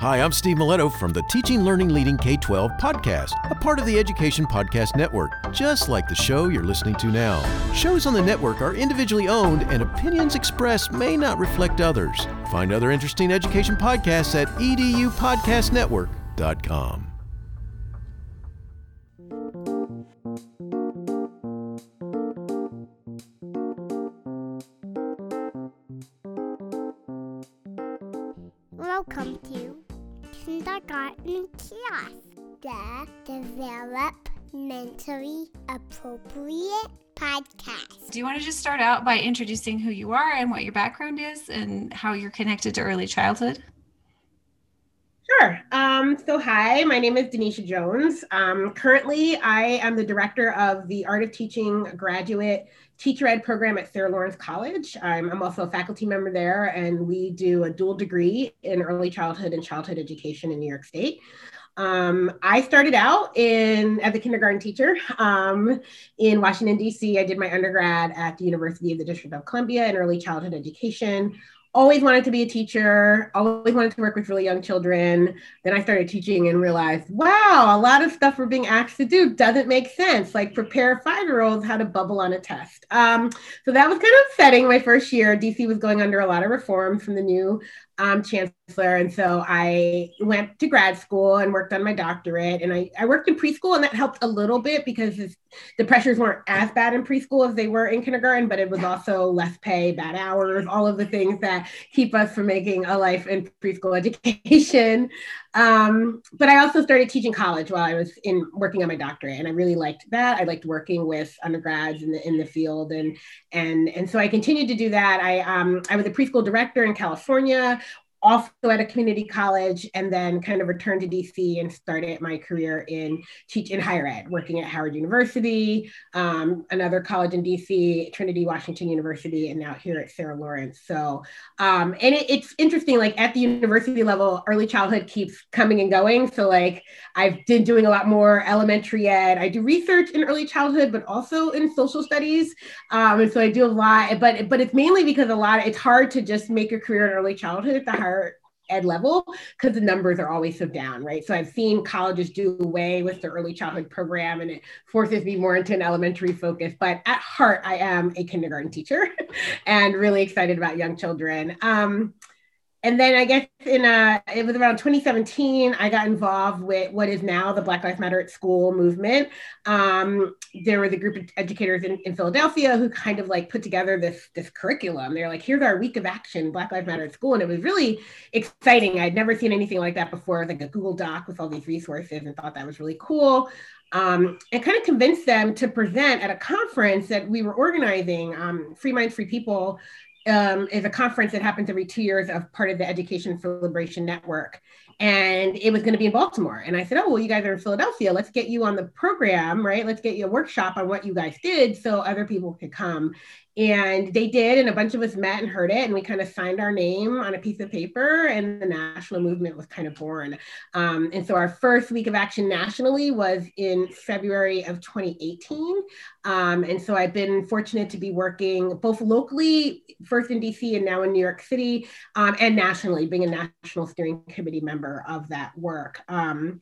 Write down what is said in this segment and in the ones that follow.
Hi, I'm Steve Miletto from the Teaching, Learning, Leading K 12 podcast, a part of the Education Podcast Network, just like the show you're listening to now. Shows on the network are individually owned, and opinions expressed may not reflect others. Find other interesting education podcasts at edupodcastnetwork.com. developmentally appropriate podcast. Do you want to just start out by introducing who you are and what your background is and how you're connected to early childhood? Sure. Um, so, hi, my name is Denisha Jones. Um, currently, I am the director of the Art of Teaching graduate teacher ed program at Sarah Lawrence College. I'm, I'm, also a faculty member there, and we do a dual degree in early childhood and childhood education in New York State. Um, I started out in as a kindergarten teacher um, in Washington D.C. I did my undergrad at the University of the District of Columbia in early childhood education always wanted to be a teacher, always wanted to work with really young children. Then I started teaching and realized, wow, a lot of stuff we're being asked to do doesn't make sense. Like prepare five year olds how to bubble on a test. Um, so that was kind of upsetting my first year. DC was going under a lot of reforms from the new um, chancellor. And so I went to grad school and worked on my doctorate. And I, I worked in preschool, and that helped a little bit because the pressures weren't as bad in preschool as they were in kindergarten, but it was also less pay, bad hours, all of the things that keep us from making a life in preschool education. Um, but I also started teaching college while I was in working on my doctorate, and I really liked that. I liked working with undergrads in the in the field, and and and so I continued to do that. I um, I was a preschool director in California also at a community college and then kind of returned to DC and started my career in teach in higher ed, working at Howard University, um, another college in DC, Trinity Washington University, and now here at Sarah Lawrence. So, um, and it, it's interesting, like at the university level, early childhood keeps coming and going. So, like I've been doing a lot more elementary ed. I do research in early childhood, but also in social studies. Um, and so I do a lot, but but it's mainly because a lot. It's hard to just make a career in early childhood at the higher higher ed level because the numbers are always so down, right? So I've seen colleges do away with the early childhood program and it forces me more into an elementary focus. But at heart, I am a kindergarten teacher and really excited about young children. Um, and then I guess in uh, it was around 2017, I got involved with what is now the Black Lives Matter at School movement. Um, there was a group of educators in, in Philadelphia who kind of like put together this this curriculum. They're like, here's our week of action, Black Lives Matter at School, and it was really exciting. I'd never seen anything like that before, like a Google Doc with all these resources, and thought that was really cool. Um, and kind of convinced them to present at a conference that we were organizing, um, Free Minds, Free People, um, is a conference that happens every two years of part of the Education for Liberation Network. And it was going to be in Baltimore. And I said, Oh, well, you guys are in Philadelphia. Let's get you on the program, right? Let's get you a workshop on what you guys did so other people could come. And they did, and a bunch of us met and heard it, and we kind of signed our name on a piece of paper, and the national movement was kind of born. Um, and so our first week of action nationally was in February of 2018. Um, and so I've been fortunate to be working both locally, first in DC and now in New York City, um, and nationally, being a national steering committee member of that work. Um,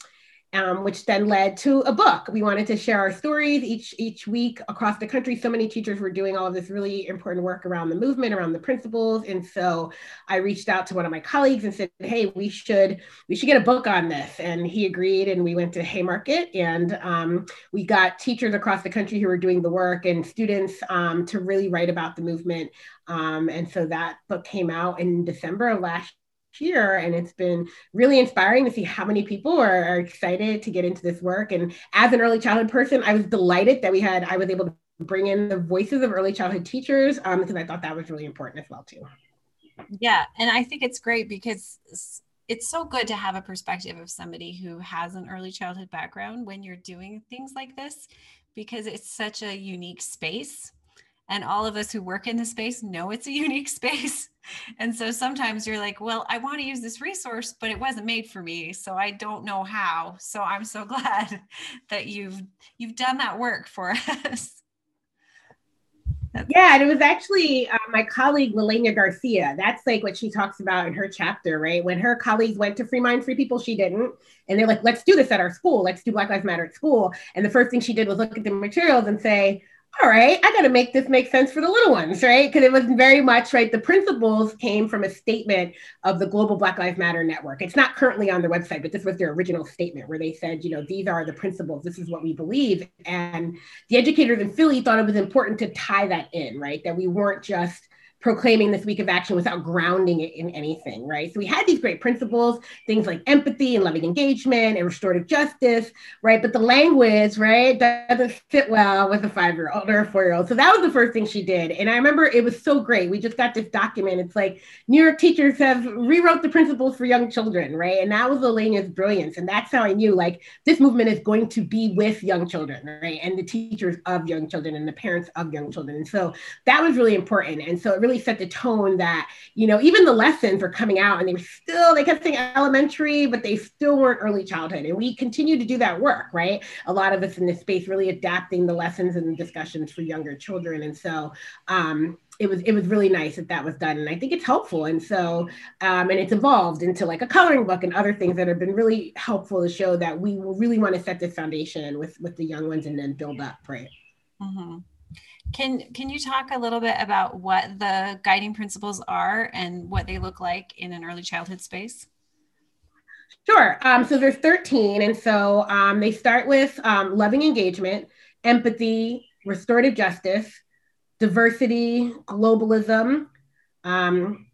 um, which then led to a book. We wanted to share our stories each each week across the country. So many teachers were doing all of this really important work around the movement, around the principles, and so I reached out to one of my colleagues and said, "Hey, we should we should get a book on this." And he agreed, and we went to Haymarket, and um, we got teachers across the country who were doing the work and students um, to really write about the movement. Um, and so that book came out in December of last year and it's been really inspiring to see how many people are, are, excited to get into this work. And as an early childhood person i was delighted that we had i was able to bring in the voices of early childhood teachers um, because i thought that was really important as well too. Yeah and i think it's great because it's so good to have a perspective of somebody who has an early childhood background when you're doing things like this because it's such a unique space and all of us who work in the space know it's a unique space and so sometimes you're like well i want to use this resource but it wasn't made for me so i don't know how so i'm so glad that you've you've done that work for us yeah, and it was actually uh, my colleague Laleña Garcia. That's like what she talks about in her chapter, right? When her colleagues went to Free Mind, Free People, she didn't. And they're like, let's do this at our school. Let's do Black Lives Matter at school. And the first thing she did was look at the materials and say, all right, I got to make this make sense for the little ones, right? Because it was very much right. The principles came from a statement of the Global Black Lives Matter Network. It's not currently on their website, but this was their original statement where they said, you know, these are the principles. This is what we believe. And the educators in Philly thought it was important to tie that in, right? That we weren't just proclaiming this week of action without grounding it in anything, right? So we had these great principles, things like empathy and loving engagement and restorative justice, right? But the language, right, doesn't fit well with a five-year-old or a four-year-old. So that was the first thing she did. And I remember it was so great. We just got this document. It's like New York teachers have rewrote the principles for young children, right? And that was Elena's brilliance. And that's how I knew like this movement is going to be with young children, right? And the teachers of young children and the parents of young children. And so that was really important. And so it really really set the tone that, you know, even the lessons were coming out and they were still, they kept saying elementary, but they still weren't early childhood. And we continue to do that work, right? A lot of us in this space really adapting the lessons and the discussions for younger children. And so, um, it was it was really nice that that was done and i think it's helpful and so um, and it's evolved into like a coloring book and other things that have been really helpful to show that we really want to set this foundation with with the young ones and then build up right mm-hmm. Can can you talk a little bit about what the guiding principles are and what they look like in an early childhood space? Sure. Um, so there's 13, and so um, they start with um, loving engagement, empathy, restorative justice, diversity, globalism. Um,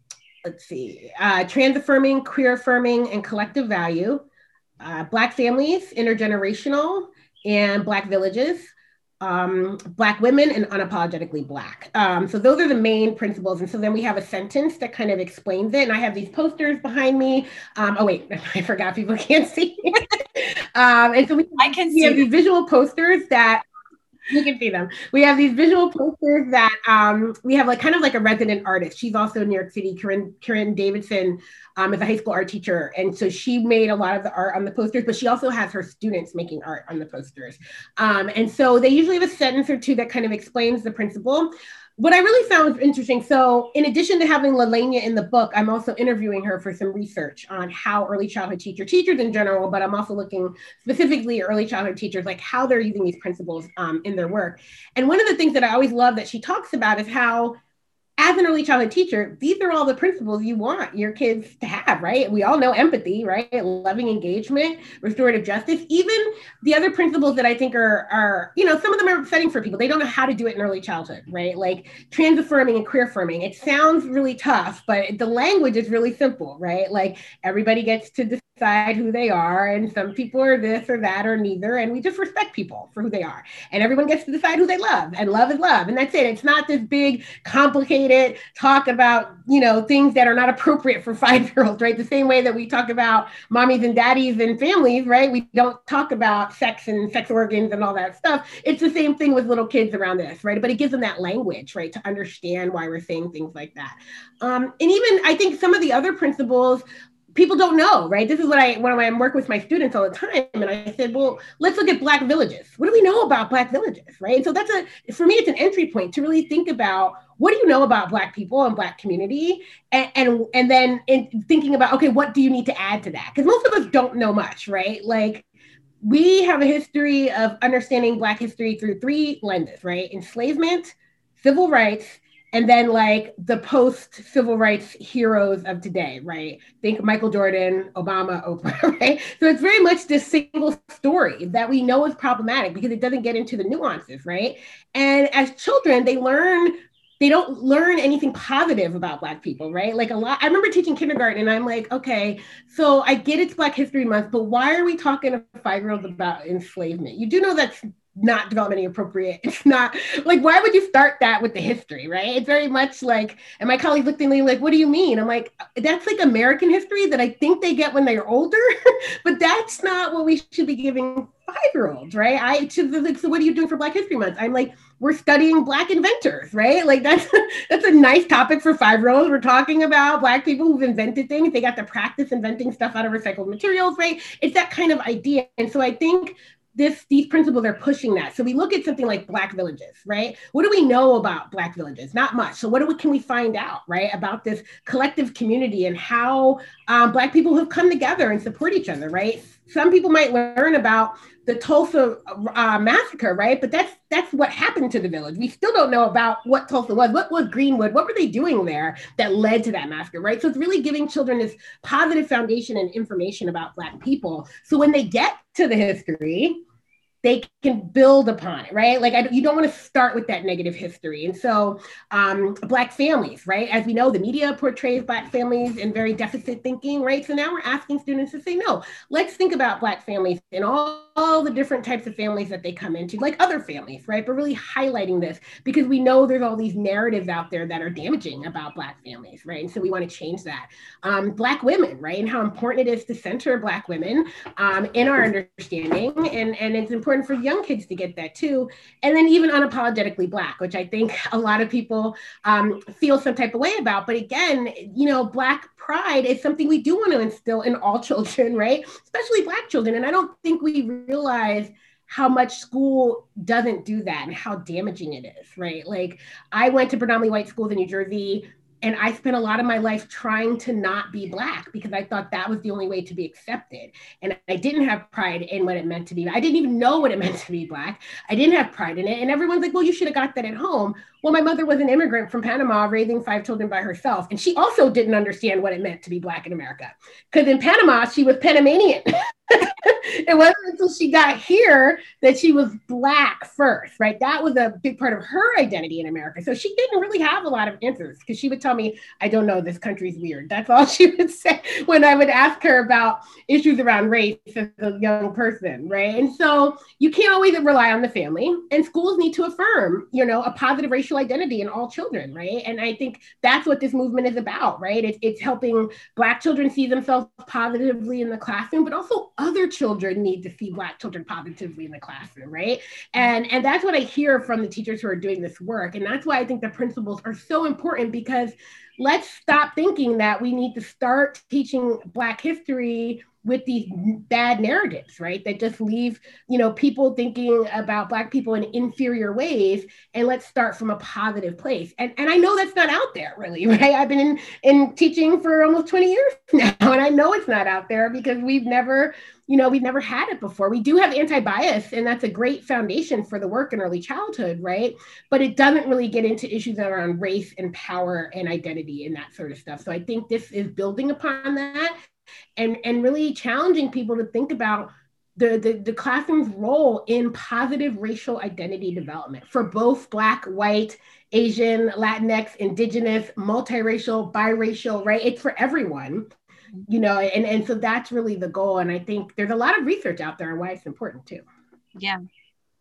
let's see, uh, trans affirming, queer affirming, and collective value. Uh, black families, intergenerational, and Black villages um, Black women and unapologetically Black. Um, so those are the main principles. And so then we have a sentence that kind of explains it. And I have these posters behind me. Um, oh, wait, I forgot people can't see. um, and so we, I can we see have these visual posters that you can see them. We have these visual posters that um, we have like kind of like a resident artist. She's also in New York City. Corinne, Corinne Davidson um, is a high school art teacher. And so she made a lot of the art on the posters, but she also has her students making art on the posters. Um, and so they usually have a sentence or two that kind of explains the principle what I really found interesting. So, in addition to having Laleña in the book, I'm also interviewing her for some research on how early childhood teacher, teachers in general, but I'm also looking specifically early childhood teachers, like how they're using these principles um, in their work. And one of the things that I always love that she talks about is how as an early childhood teacher, these are all the principles you want your kids to have, right? We all know empathy, right? Loving engagement, restorative justice, even the other principles that I think are, are, you know, some of them are upsetting for people. They don't know how to do it in early childhood, right? Like trans affirming and queer affirming. It sounds really tough, but the language is really simple, right? Like everybody gets to decide who they are and some people are this or that or neither and we just respect people for who they are. And everyone gets to decide who they love and love is love and that's it. It's not this big complicated talk about you know things that are not appropriate for five year olds right? The same way that we talk about mommies and daddies and families right? We don't talk about sex and sex organs and all that stuff. It's the same thing with little kids around this right? But it gives them that language right to understand why we're saying things like that. Um, and even i think some of the other principles people don't know, right? This is what I when I'm working with my students all the time, and I said, well, let's look at Black villages. What do we know about Black villages, right? And so that's a for me, it's an entry point to really think about what do you know about Black people and Black community, and and, and then in thinking about okay, what do you need to add to that? Because most of us don't know much, right? Like we have a history of understanding Black history through three lenses, right? Enslavement, civil rights, and then like the post civil rights heroes of today, right? Think Michael Jordan, Obama, Oprah, right? So it's very much this single story that we know is problematic because it doesn't get into the nuances, right? And as children, they learn they don't learn anything positive about black people right like a lot i remember teaching kindergarten and i'm like okay so i get it's black history month but why are we talking to five year olds about enslavement you do know that's not developmentally appropriate. It's not like why would you start that with the history, right? It's very much like, and my colleagues looked at me like, "What do you mean?" I'm like, "That's like American history that I think they get when they're older, but that's not what we should be giving five year olds, right?" I to like, so what are you doing for Black History Month? I'm like, we're studying Black inventors, right? Like that's that's a nice topic for five year olds. We're talking about Black people who've invented things. They got to practice inventing stuff out of recycled materials, right? It's that kind of idea, and so I think this these principles are pushing that. So we look at something like Black villages, right? What do we know about Black villages? Not much. So what do we, can we find out, right, about this collective community and how um, Black people have come together and support each other, right? Some people might learn about the Tulsa uh, massacre, right? But that's that's what happened to the village. We still don't know about what Tulsa was. What was Greenwood? What were they doing there that led to that massacre, right? So it's really giving children this positive foundation and information about Black people. So when they get to the history, they can build upon it, right? Like I, you don't want to start with that negative history. And so, um, Black families, right? As we know, the media portrays Black families in very deficit thinking, right? So now we're asking students to say, no, let's think about Black families and all, all the different types of families that they come into, like other families, right? But really highlighting this because we know there's all these narratives out there that are damaging about Black families, right? And so we want to change that. Um, Black women, right? And how important it is to center Black women um, in our understanding. And, and it's important important for young kids to get that too. And then even unapologetically Black, which I think a lot of people um, feel some type of way about. But again, you know, Black pride is something we do want to instill in all children, right? Especially Black children. And I don't think we realize how much school doesn't do that and how damaging it is, right? Like I went to predominantly white schools in New Jersey and I spent a lot of my life trying to not be Black because I thought that was the only way to be accepted. And I didn't have pride in what it meant to be. I didn't even know what it meant to be Black. I didn't have pride in it. And everyone's like, well, you should have got that at home. Well, my mother was an immigrant from Panama raising five children by herself. And she also didn't understand what it meant to be Black in America. Because in Panama, she was Panamanian. it wasn't until she got here that she was black first, right? That was a big part of her identity in America. So she didn't really have a lot of answers because she would tell me, I don't know, this country's weird. That's all she would say when I would ask her about issues around race as a young person, right? And so you can't always rely on the family, and schools need to affirm, you know, a positive racial identity in all children, right? And I think that's what this movement is about, right? It's, it's helping Black children see themselves positively in the classroom, but also other children need to see black children positively in the classroom right and and that's what i hear from the teachers who are doing this work and that's why i think the principles are so important because let's stop thinking that we need to start teaching black history with these bad narratives right? That just leave you know people thinking about black people in inferior ways and let's start from a positive place. And and i know that's not out there really right? I've been in in teaching for almost 20 years now and i know it's not out there because we've never you know we've never had it before. We do have anti-bias and that's a great foundation for the work in early childhood right? But it doesn't really get into issues around race and power and identity and that sort of stuff. So i think this is building upon that and and really challenging people to think about the, the, the classroom's role in positive racial identity development for both Black, white, Asian, Latinx, Indigenous, multiracial, biracial, right? It's for everyone, you know, and, and so that's really the goal. And I think there's a lot of research out there on why it's important too. Yeah.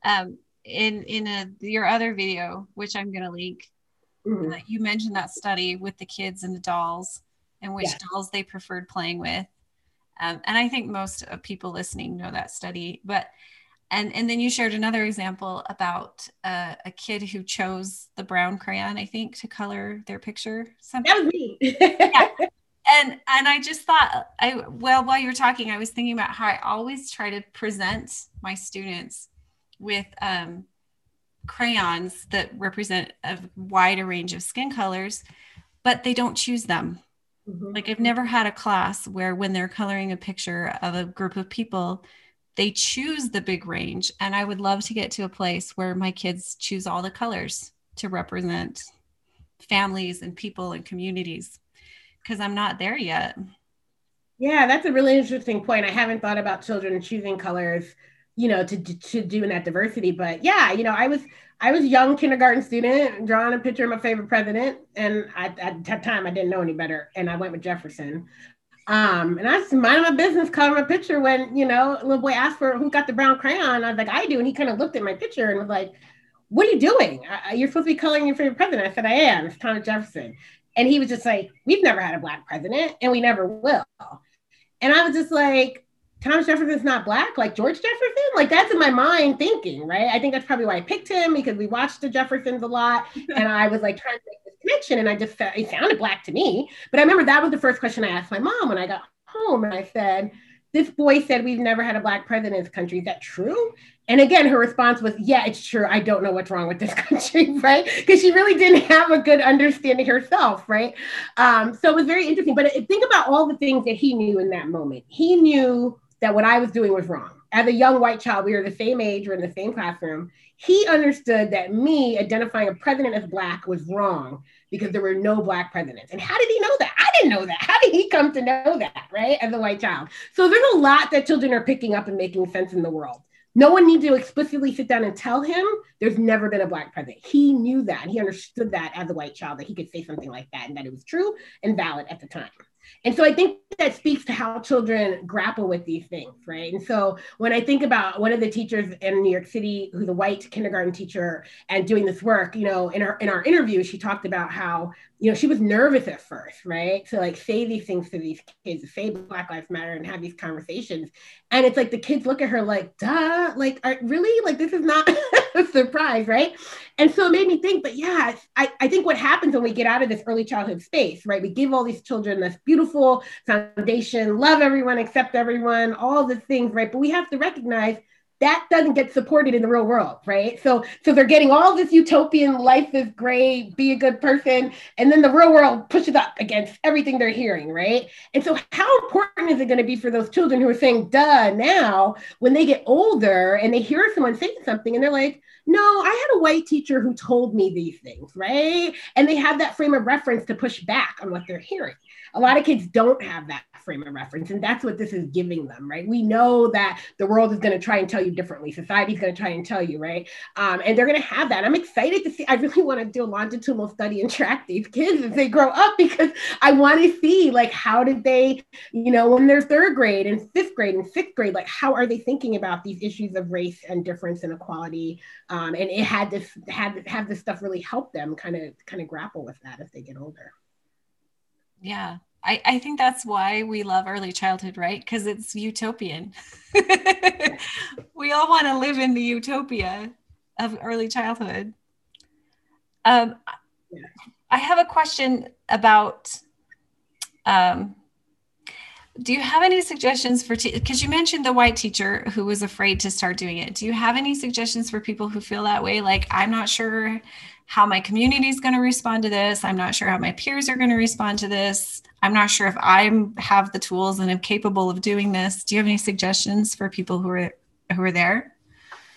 Um, in in a, your other video, which I'm going to link, mm-hmm. uh, you mentioned that study with the kids and the dolls and which yeah. dolls they preferred playing with. Um, and I think most of people listening know that study. But and and then you shared another example about uh, a kid who chose the brown crayon, I think, to color their picture. Something. That was me. yeah. And and I just thought I well while you were talking, I was thinking about how I always try to present my students with um, crayons that represent a wider range of skin colors, but they don't choose them Mm-hmm. Like I've never had a class where when they're coloring a picture of a group of people, they choose the big range. And I would love to get to a place where my kids choose all the colors to represent families and people and communities because I'm not there yet. Yeah, that's a really interesting point. I haven't thought about children choosing colors, you know, to to do in that diversity. But yeah, you know, I was I was a young kindergarten student, drawing a picture of my favorite president, and I, at that time I didn't know any better, and I went with Jefferson. Um, and I was minding my business, coloring my picture when you know a little boy asked for who got the brown crayon. I was like, I do, and he kind of looked at my picture and was like, "What are you doing? you're supposed to be coloring your favorite president." I said, "I am. It's Thomas Jefferson." And he was just like, "We've never had a black president, and we never will." And I was just like, Thomas Jefferson's not black, like George Jefferson. Like that's in my mind thinking, right? I think that's probably why I picked him because we watched the Jeffersons a lot, and I was like trying to make this connection, and I just it sounded black to me. But I remember that was the first question I asked my mom when I got home, and I said, this boy said we've never had a black president in this country. Is that true? And again, her response was, Yeah, it's true. I don't know what's wrong with this country, right? Because she really didn't have a good understanding herself, right? Um, so it was very interesting. But think about all the things that he knew in that moment. He knew that what I was doing was wrong. As a young white child, we were the same age, we are in the same classroom. He understood that me identifying a president as Black was wrong because there were no Black presidents. And how did he know that? I didn't know that. How did he come to know that, right? As a white child. So there's a lot that children are picking up and making sense in the world. No one needs to explicitly sit down and tell him there's never been a black president. He knew that. And he understood that as a white child, that he could say something like that and that it was true and valid at the time. And so I think that speaks to how children grapple with these things, right? And so when I think about one of the teachers in New York City, who's a white kindergarten teacher and doing this work, you know, in our in our interview, she talked about how, you know, she was nervous at first, right? To like say these things to these kids, say Black Lives Matter and have these conversations. And it's like the kids look at her like, duh, like are, really? Like this is not a surprise, right? And so it made me think, but yeah, I, I think what happens when we get out of this early childhood space, right? We give all these children this beautiful foundation, love everyone, accept everyone, all the things, right? But we have to recognize that doesn't get supported in the real world, right? So, so they're getting all this utopian life is great, be a good person, and then the real world pushes up against everything they're hearing, right? And so, how important is it going to be for those children who are saying "duh" now when they get older and they hear someone saying something and they're like, "No, I had a white teacher who told me these things," right? And they have that frame of reference to push back on what they're hearing. A lot of kids don't have that frame of reference. And that's what this is giving them, right? We know that the world is going to try and tell you differently. Society's going to try and tell you, right? Um, and they're going to have that. I'm excited to see. I really want to do a longitudinal study and track these kids as they grow up because I want to see, like, how did they, you know, when they're third grade and fifth grade and sixth grade, like, how are they thinking about these issues of race and difference and equality? Um, and it had this, had have this stuff really help them kind of, kind of grapple with that as they get older. Yeah, I, I think that's why we love early childhood, right? Because it's utopian. we all want to live in the utopia of early childhood. Um, I have a question about um, do you have any suggestions for because te- you mentioned the white teacher who was afraid to start doing it do you have any suggestions for people who feel that way like i'm not sure how my community is going to respond to this i'm not sure how my peers are going to respond to this I'm not sure if I have the tools and am capable of doing this. Do you have any suggestions for people who are who are there?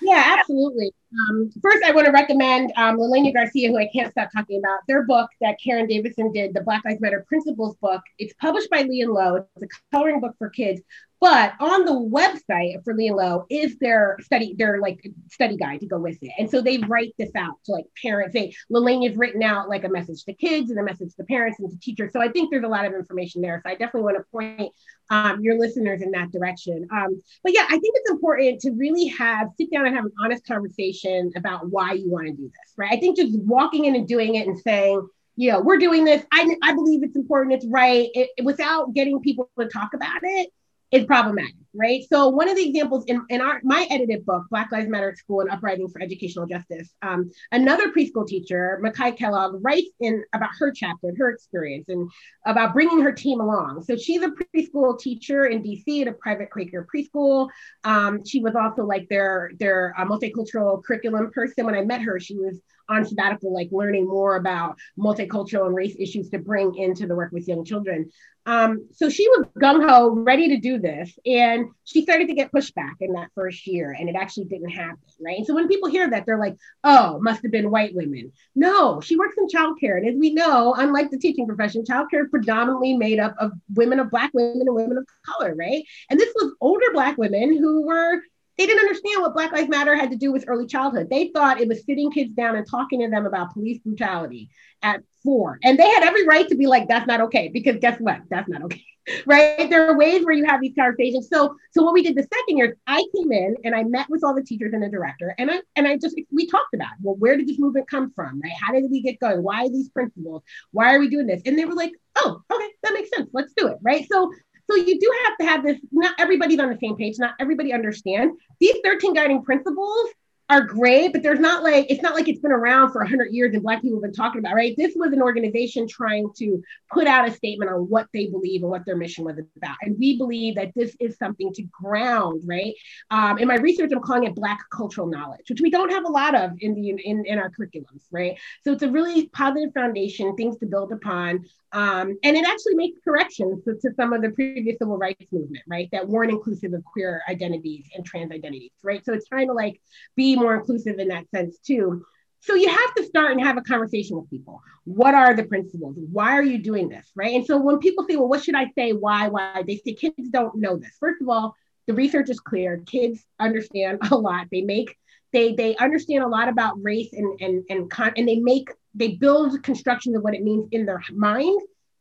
Yeah, absolutely. Um, first, I want to recommend um, Laleña Garcia, who I can't stop talking about, their book that Caryn Davidson did, the Black Lives Matter Principles book. It's published by Lee and Low. It's a coloring book for kids, but on the website for Lee and Low is their study, their like study guide to go with it. And so they write this out to like parents. They Laleña's written out like a message to kids and a message to parents and to teachers. So I think there's a lot of information there. So I definitely want to point um, your listeners in that direction. Um, but yeah, I think it's important to really have sit down and have an honest conversation about why you want to do this, right? I think just walking in and doing it and saying, you know, we're doing this. I, I believe it's important. It's right. It, without getting people to talk about it, is problematic, right? So one of the examples in, in our my edited book, Black Lives Matter at School and Uprising for Educational Justice, um, another preschool teacher, Makai Kellogg, writes in about her chapter and her experience and about bringing her team along. So she's a preschool teacher in DC at a private Quaker preschool. Um, she was also like their their uh, multicultural curriculum person. When I met her, she was on sabbatical, like learning more about multicultural and race issues to bring into the work with young children. Um, so she was gung ho, ready to do this. And she started to get pushback in that first year, and it actually didn't happen. Right. So when people hear that, they're like, oh, must have been white women. No, she works in childcare. And as we know, unlike the teaching profession, childcare is predominantly made up of women of Black women and women of color. Right. And this was older Black women who were they didn't understand what Black Lives Matter had to do with early childhood. They thought it was sitting kids down and talking to them about police brutality at four. And they had every right to be like, that's not okay, because guess what? That's not okay. right? There are ways where you have these conversations. So, so what we did the second year, I came in and I met with all the teachers and the director, and I and I just we talked about, well, where did this movement come from? Right? How did we get going? Why are these principles? Why are we doing this? And they were like, oh, okay, that makes sense. Let's do it. Right. So so you do have to have this, not everybody's on the same page, not everybody understands. These 13 guiding principles are great, but there's not like it's not like it's been around for 100 years and Black people have been talking about, right? This was an organization trying to put out a statement on what they believe and what their mission was about. And we believe that this is something to ground, right? Um, in my research, I'm calling it Black cultural knowledge, which we don't have a lot of in the in, in our curriculums, right? So it's a really positive foundation, things to build upon. Um, and it actually makes corrections to, to, some of the previous civil rights movement, right, that weren't inclusive of queer identities and trans identities, right? So it's trying to like be more inclusive in that sense too. So you have to start and have a conversation with people. What are the principles? Why are you doing this, right? And so when people say, well, what should I say? Why? Why? They say kids don't know this. First of all, the research is clear. Kids understand a lot. They make they they understand a lot about race and and and con- and they make they build constructions of what it means in their mind.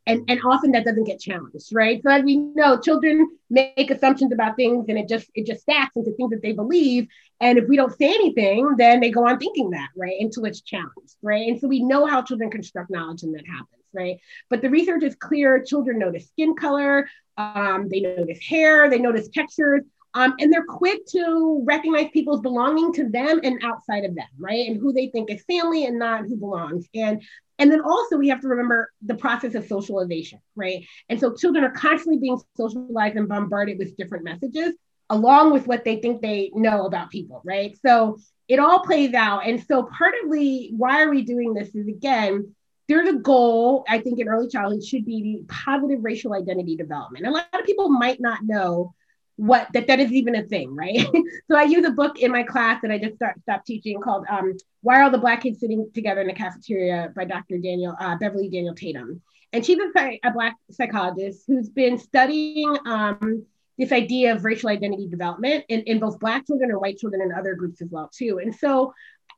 And and often that doesn't get challenged right? So as we know children make assumptions about things and it just it just stacks into things that they believe. And if we don't say anything then they go on thinking that right? Until it's challenged right? And so we know how children construct knowledge and that happens right? But the research is clear. Children notice skin color. Um, they notice hair. They notice textures um, and they're quick to recognize people's belonging to them and outside of them, right? And who they think is family and not who belongs. And and then also we have to remember the process of socialization, right? And so children are constantly being socialized and bombarded with different messages along with what they think they know about people, right? So it all plays out. And so partly why are we doing this is again, there's a goal, I think, in early childhood should be positive racial identity development. a lot of people might not know what that that is even a thing, right? so I use a book in my class that I just start, stopped teaching called um, "Why Are All the Black Kids Sitting Together in the Cafeteria" by Dr. Daniel uh, Beverly Daniel Tatum, and she's a, a black psychologist who's been studying um, this idea of racial identity development in, in both black children or white children and other groups as well too. And so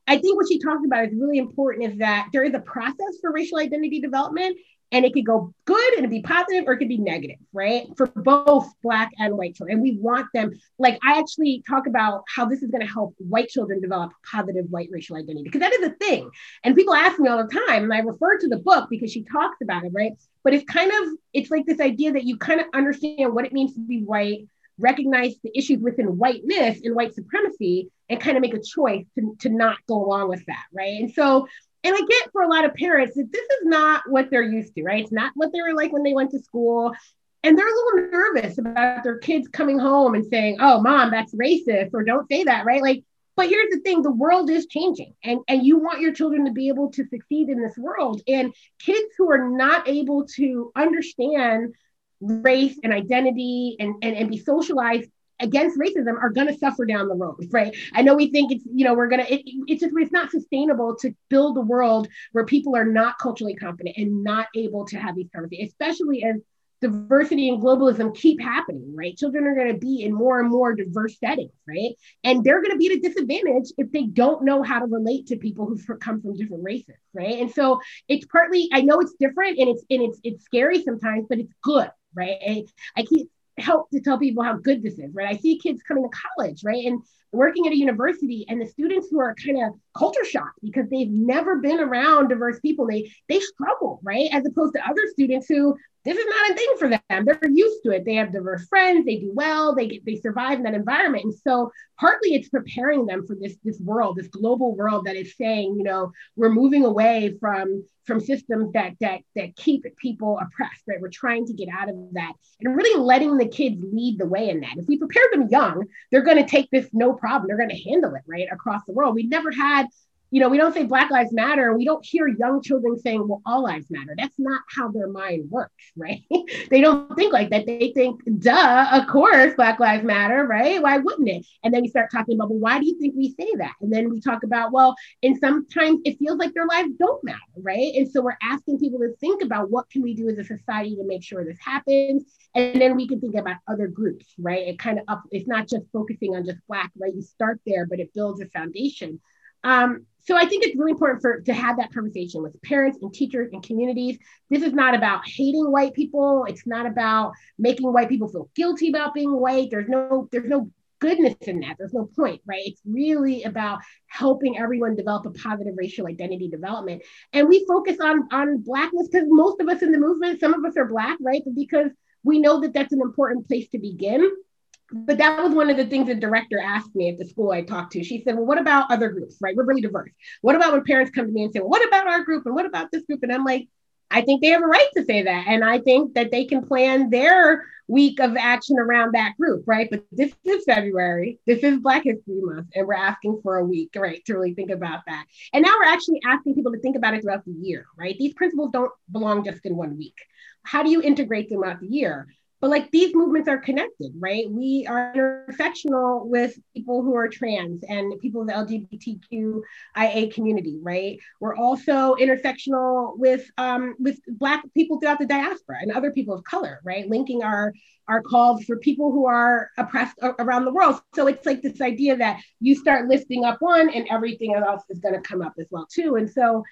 I think what she talks about is really important is that there is a process for racial identity development and it could go good and be positive or it could be negative, right? For both black and white children. And we want them, like I actually talk about how this is going to help white children develop positive white racial identity because that is a thing. And people ask me all the time, and I refer to the book because she talks about it, right? But it's kind of, it's like this idea that you kind of understand what it means to be white, recognize the issues within whiteness and white supremacy, and kind of make a choice to, to not go along with that, right? And so and I get for a lot of parents that this is not what they're used to, right? It's not what they were like when they went to school. And they're a little nervous about their kids coming home and saying, oh, mom, that's racist, or don't say that, right? Like, but here's the thing the world is changing, and, and you want your children to be able to succeed in this world. And kids who are not able to understand race and identity and, and, and be socialized against racism are going to suffer down the road, right? I know we think it's, you know, we're going it, to, it's just, it's not sustainable to build a world where people are not culturally competent and not able to have these conversations, especially as diversity and globalism keep happening, right? Children are going to be in more and more diverse settings, right? And they're going to be at a disadvantage if they don't know how to relate to people who come from different races, right? And so it's partly, I know it's different and it's and it's it's scary sometimes, but it's good, right? I, I keep help to tell people how good this is, right? I see kids coming to college, right? And working at a university and the students who are kind of culture shocked because they've never been around diverse people, they they struggle, right? As opposed to other students who this is not a thing for them. They're used to it. They have diverse friends. They do well. They get, they survive in that environment. And so partly it's preparing them for this this world, this global world that is saying, you know, we're moving away from from systems that that that keep people oppressed. Right, we're trying to get out of that and really letting the kids lead the way in that. If we prepare them young, they're going to take this no problem. They're going to handle it right across the world. We never had you know, we don't say Black Lives Matter. We don't hear young children saying, well, all lives matter. That's not how their mind works, right? they don't think like that. They think, duh, of course, Black Lives Matter, right? Why wouldn't it? And then we start talking about, well, why do you think we say that? And then we talk about, well, and sometimes it feels like their lives don't matter, right? And so we're asking people to think about what can we do as a society to make sure this happens. And then we can think about other groups, right? It kind of up, it's not just focusing on just Black, right? You start there, but it builds a foundation. Um, so I think it's really important for to have that conversation with parents and teachers and communities. This is not about hating white people. It's not about making white people feel guilty about being white. There's no there's no goodness in that. There's no point, right? It's really about helping everyone develop a positive racial identity development. And we focus on on blackness because most of us in the movement, some of us are black, right? Because we know that that's an important place to begin but that was one of the things the director asked me at the school I talked to. She said, Well, what about other groups, right? We're really diverse. What about when parents come to me and say, Well, what about our group? And what about this group? And I'm like, I think they have a right to say that. And I think that they can plan their week of action around that group, right? But this is February. This is Black History Month. And we're asking for a week, right, to really think about that. And now we're actually asking people to think about it throughout the year, right? These principles don't belong just in one week. How do you integrate them throughout the year? But like these movements are connected, right? We are intersectional with people who are trans and people of the LGBTQIA community, right? We're also intersectional with um, with Black people throughout the diaspora and other people of color, right? Linking our our calls for people who are oppressed around the world. So it's like this idea that you start lifting up one and everything else is going to come up as well too. And so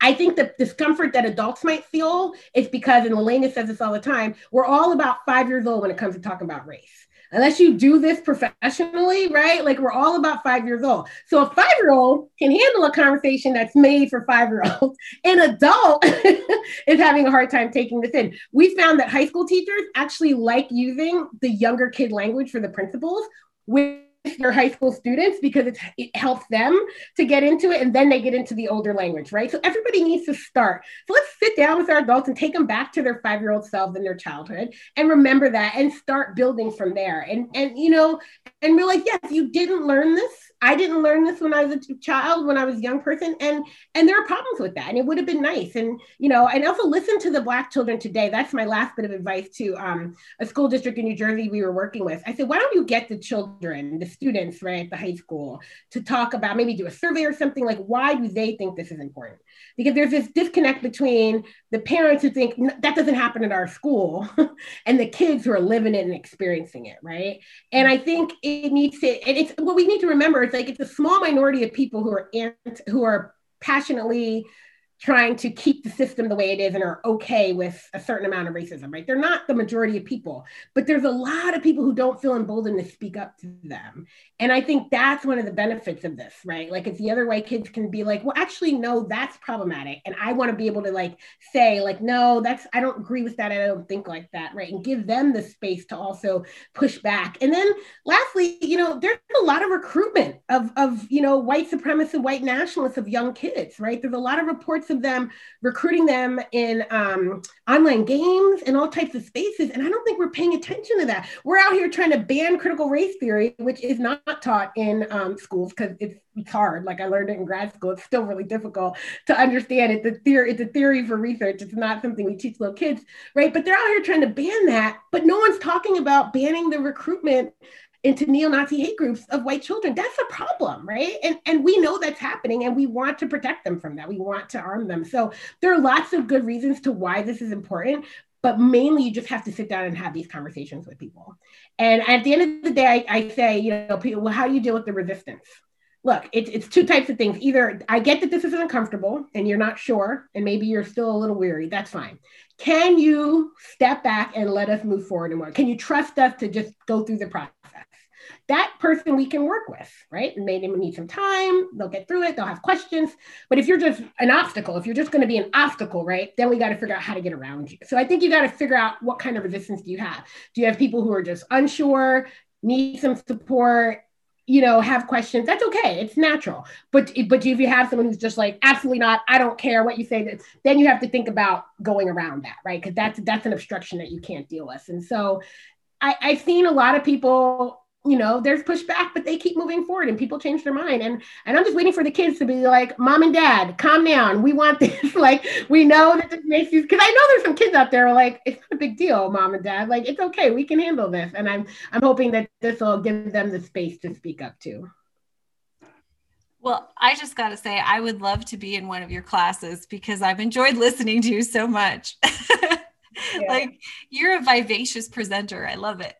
I think the discomfort that adults might feel is because, and Elena says this all the time, we're all about five years old when it comes to talking about race. Unless you do this professionally, right? Like we're all about five years old. So a five year old can handle a conversation that's made for five year olds. An adult is having a hard time taking this in. We found that high school teachers actually like using the younger kid language for the principals, which your high school students because it, it helps them to get into it and then they get into the older language, right? So everybody needs to start. So let's sit down with our adults and take them back to their five year old selves in their childhood and remember that and start building from there. And, and, you know, and realize, yes, you didn't learn this I didn't learn this when I was a child, when I was a young person, and and there are problems with that. And it would have been nice, and you know, and also listen to the Black children today. That's my last bit of advice to um, a school district in New Jersey we were working with. I said, why don't you get the children, the students, right, at the high school, to talk about maybe do a survey or something like why do they think this is important? because there's this disconnect between the parents who think that doesn't happen in our school and the kids who are living it and experiencing it right and i think it needs to and it's what we need to remember it's like it's a small minority of people who are who are passionately trying to keep the system the way it is and are okay with a certain amount of racism, right? They're not the majority of people, but there's a lot of people who don't feel emboldened to speak up to them. And I think that's one of the benefits of this, right? Like if the other white kids can be like, well, actually, no, that's problematic. And I want to be able to like say, like, no, that's, I don't agree with that. I don't think like that, right? And give them the space to also push back. And then lastly, you know, there's a lot of recruitment of, of you know, white supremacists, white nationalists of young kids, right? There's a lot of reports of them recruiting them in um, online games and all types of spaces. And I don't think we're paying attention to that. We're out here trying to ban critical race theory, which is not taught in um, schools because it's, it's hard. Like I learned it in grad school. It's still really difficult to understand it. The theory, it's a theory for research. It's not something we teach little kids, right? But they're out here trying to ban that, but no one's talking about banning the recruitment into neo-Nazi hate groups of white children. That's a problem, right? And, and we know that's happening and we want to protect them from that. We want to arm them. So there are lots of good reasons to why this is important, but mainly you just have to sit down and have these conversations with people. And at the end of the day, I, I say, you know, people, well, how do you deal with the resistance? Look, it's, it's two types of things. Either I get that this is uncomfortable and you're not sure, and maybe you're still a little weary. That's fine. Can you step back and let us move forward and more? Can you trust us to just go through the process? That person we can work with, right? And they need some time, they'll get through it, they'll have questions. But if you're just an obstacle, if you're just going to be an obstacle, right, then we got to figure out how to get around you. So I think you got to figure out what kind of resistance do you have? Do you have people who are just unsure, need some support? you know have questions that's okay it's natural but but if you have someone who's just like absolutely not i don't care what you say then you have to think about going around that right because that's that's an obstruction that you can't deal with and so I, i've seen a lot of people you know, there's pushback, but they keep moving forward and people change their mind. And and I'm just waiting for the kids to be like, mom and dad, calm down. We want this. like, we know that this makes you because I know there's some kids out there like, it's not a big deal, mom and dad. Like, it's okay, we can handle this. And I'm I'm hoping that this will give them the space to speak up too. Well, I just got to say, I would love to be in one of your classes because I've enjoyed listening to you so much. yeah. Like, you're a vivacious presenter. I love it.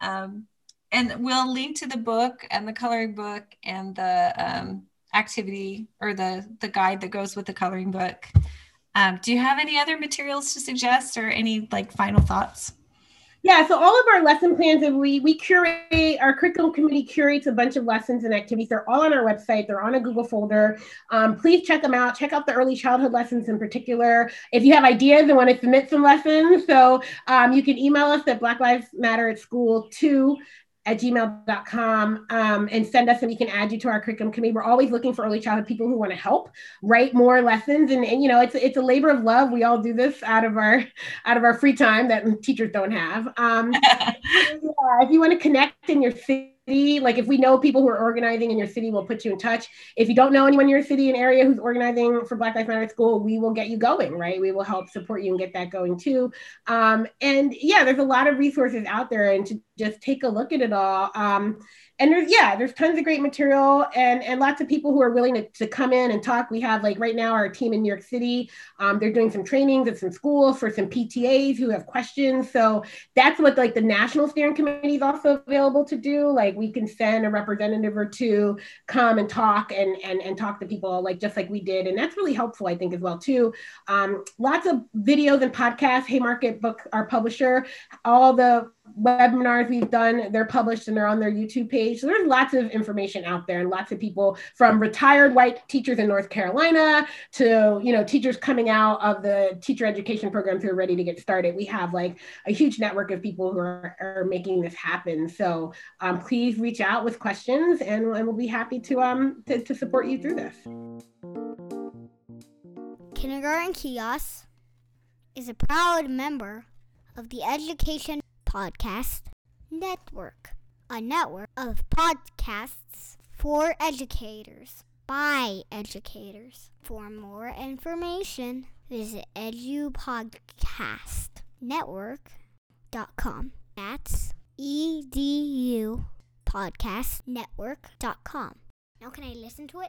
Um, and we'll link to the book and the coloring book and the um, activity or the the guide that goes with the coloring book. Um, do you have any other materials to suggest or any like final thoughts? Yeah, so all of our lesson plans, and we we curate our curriculum committee curates a bunch of lessons and activities. They're all on our website. They're on a Google folder. Um, please check them out. Check out the early childhood lessons in particular. If you have ideas and want to submit some lessons, so um, you can email us at Black Lives Matter at School two at gmail.com um, and send us and we can add you to our curriculum committee. We're always looking for early childhood people who want to help write more lessons. And, and, you know, it's, it's a labor of love. We all do this out of our, out of our free time that teachers don't have. Um, yeah, if you want to connect in your city, city, like if we know people who are organizing in your city, we'll put you in touch. If you don't know anyone in your city and area who's organizing for Black Lives Matter School, we will get you going, right? We will help support you and get that going too. Um, and yeah, there's a lot of resources out there, and to just take a look at it all. Um, and there's yeah there's tons of great material and and lots of people who are willing to, to come in and talk. We have like right now our team in new york city um, they're doing some trainings at some schools for some ptas who have questions. So that's what like the national steering committee is also available to do. Like we can send a representative or two come and talk and and, and talk to people like just like we did. And that's really helpful i think as well too. Um, lots of videos and podcasts haymarket book our publisher. All the webinars we've done they're published and they're on their youtube page. So there's lots of information out there and lots of people from retired white teachers in north carolina to you know teachers coming out of the teacher education programs who are ready to get started. We have like a huge network of people who are, are making this happen. So um, please reach out with questions and, and we'll be happy to um to, to support you through this. Kindergarten kiosk is a proud member of the education Podcast Network, a network of podcasts for educators by educators. For more information, visit edupodcastnetwork.com. That's edu podcastnetwork.com. Now, can I listen to it?